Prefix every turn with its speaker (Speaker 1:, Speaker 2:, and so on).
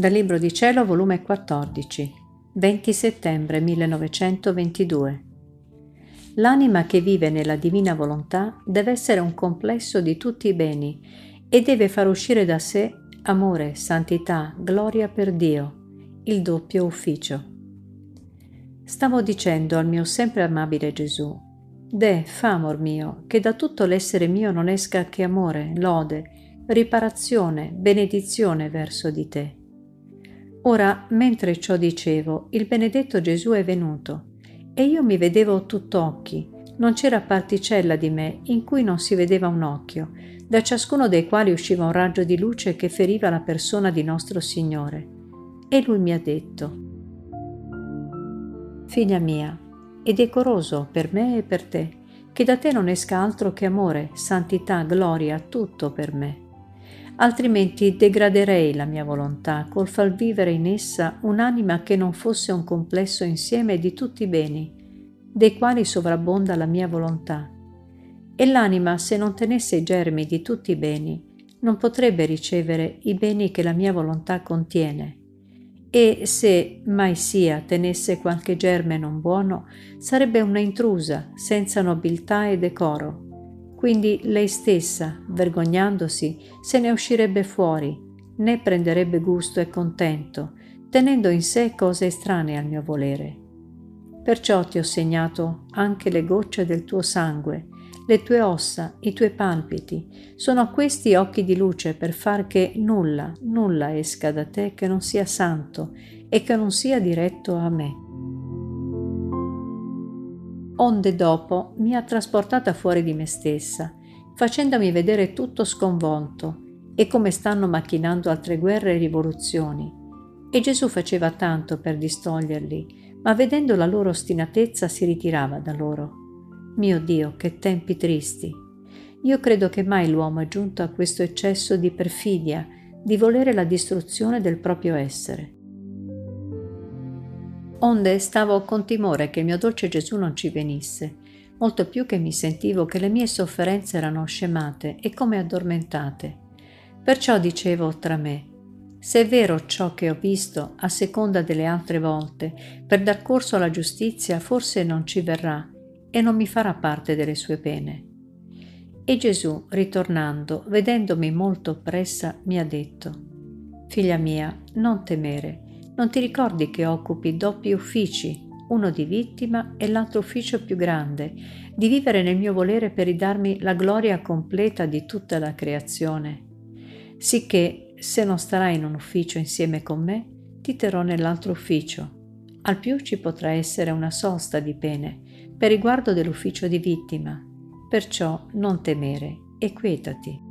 Speaker 1: Dal Libro di Cielo, volume 14, 20 settembre 1922. L'anima che vive nella divina volontà deve essere un complesso di tutti i beni e deve far uscire da sé amore, santità, gloria per Dio, il doppio ufficio. Stavo dicendo al mio sempre amabile Gesù, De, fa amor mio, che da tutto l'essere mio non esca che amore, lode, riparazione, benedizione verso di te. Ora, mentre ciò dicevo, il benedetto Gesù è venuto e io mi vedevo tutt'occhi, non c'era particella di me in cui non si vedeva un occhio, da ciascuno dei quali usciva un raggio di luce che feriva la persona di nostro Signore. E lui mi ha detto, Figlia mia, è decoroso per me e per te, che da te non esca altro che amore, santità, gloria, tutto per me altrimenti degraderei la mia volontà col far vivere in essa un'anima che non fosse un complesso insieme di tutti i beni, dei quali sovrabbonda la mia volontà. E l'anima, se non tenesse i germi di tutti i beni, non potrebbe ricevere i beni che la mia volontà contiene. E se mai sia tenesse qualche germe non buono, sarebbe una intrusa, senza nobiltà e decoro, quindi lei stessa, vergognandosi, se ne uscirebbe fuori, né prenderebbe gusto e contento, tenendo in sé cose estranee al mio volere. Perciò ti ho segnato anche le gocce del tuo sangue, le tue ossa, i tuoi palpiti. Sono questi occhi di luce per far che nulla, nulla esca da te che non sia santo e che non sia diretto a me onde dopo mi ha trasportata fuori di me stessa, facendomi vedere tutto sconvolto e come stanno macchinando altre guerre e rivoluzioni. E Gesù faceva tanto per distoglierli, ma vedendo la loro ostinatezza si ritirava da loro. Mio Dio, che tempi tristi! Io credo che mai l'uomo è giunto a questo eccesso di perfidia, di volere la distruzione del proprio essere onde stavo con timore che il mio dolce Gesù non ci venisse, molto più che mi sentivo che le mie sofferenze erano scemate e come addormentate. Perciò dicevo tra me, se è vero ciò che ho visto a seconda delle altre volte, per dar corso alla giustizia forse non ci verrà e non mi farà parte delle sue pene. E Gesù, ritornando, vedendomi molto oppressa, mi ha detto, Figlia mia, non temere, non ti ricordi che occupi doppi uffici, uno di vittima e l'altro ufficio più grande, di vivere nel mio volere per ridarmi la gloria completa di tutta la creazione? Sicché, se non starai in un ufficio insieme con me, ti terrò nell'altro ufficio. Al più ci potrà essere una sosta di pene per riguardo dell'ufficio di vittima. Perciò non temere e quietati.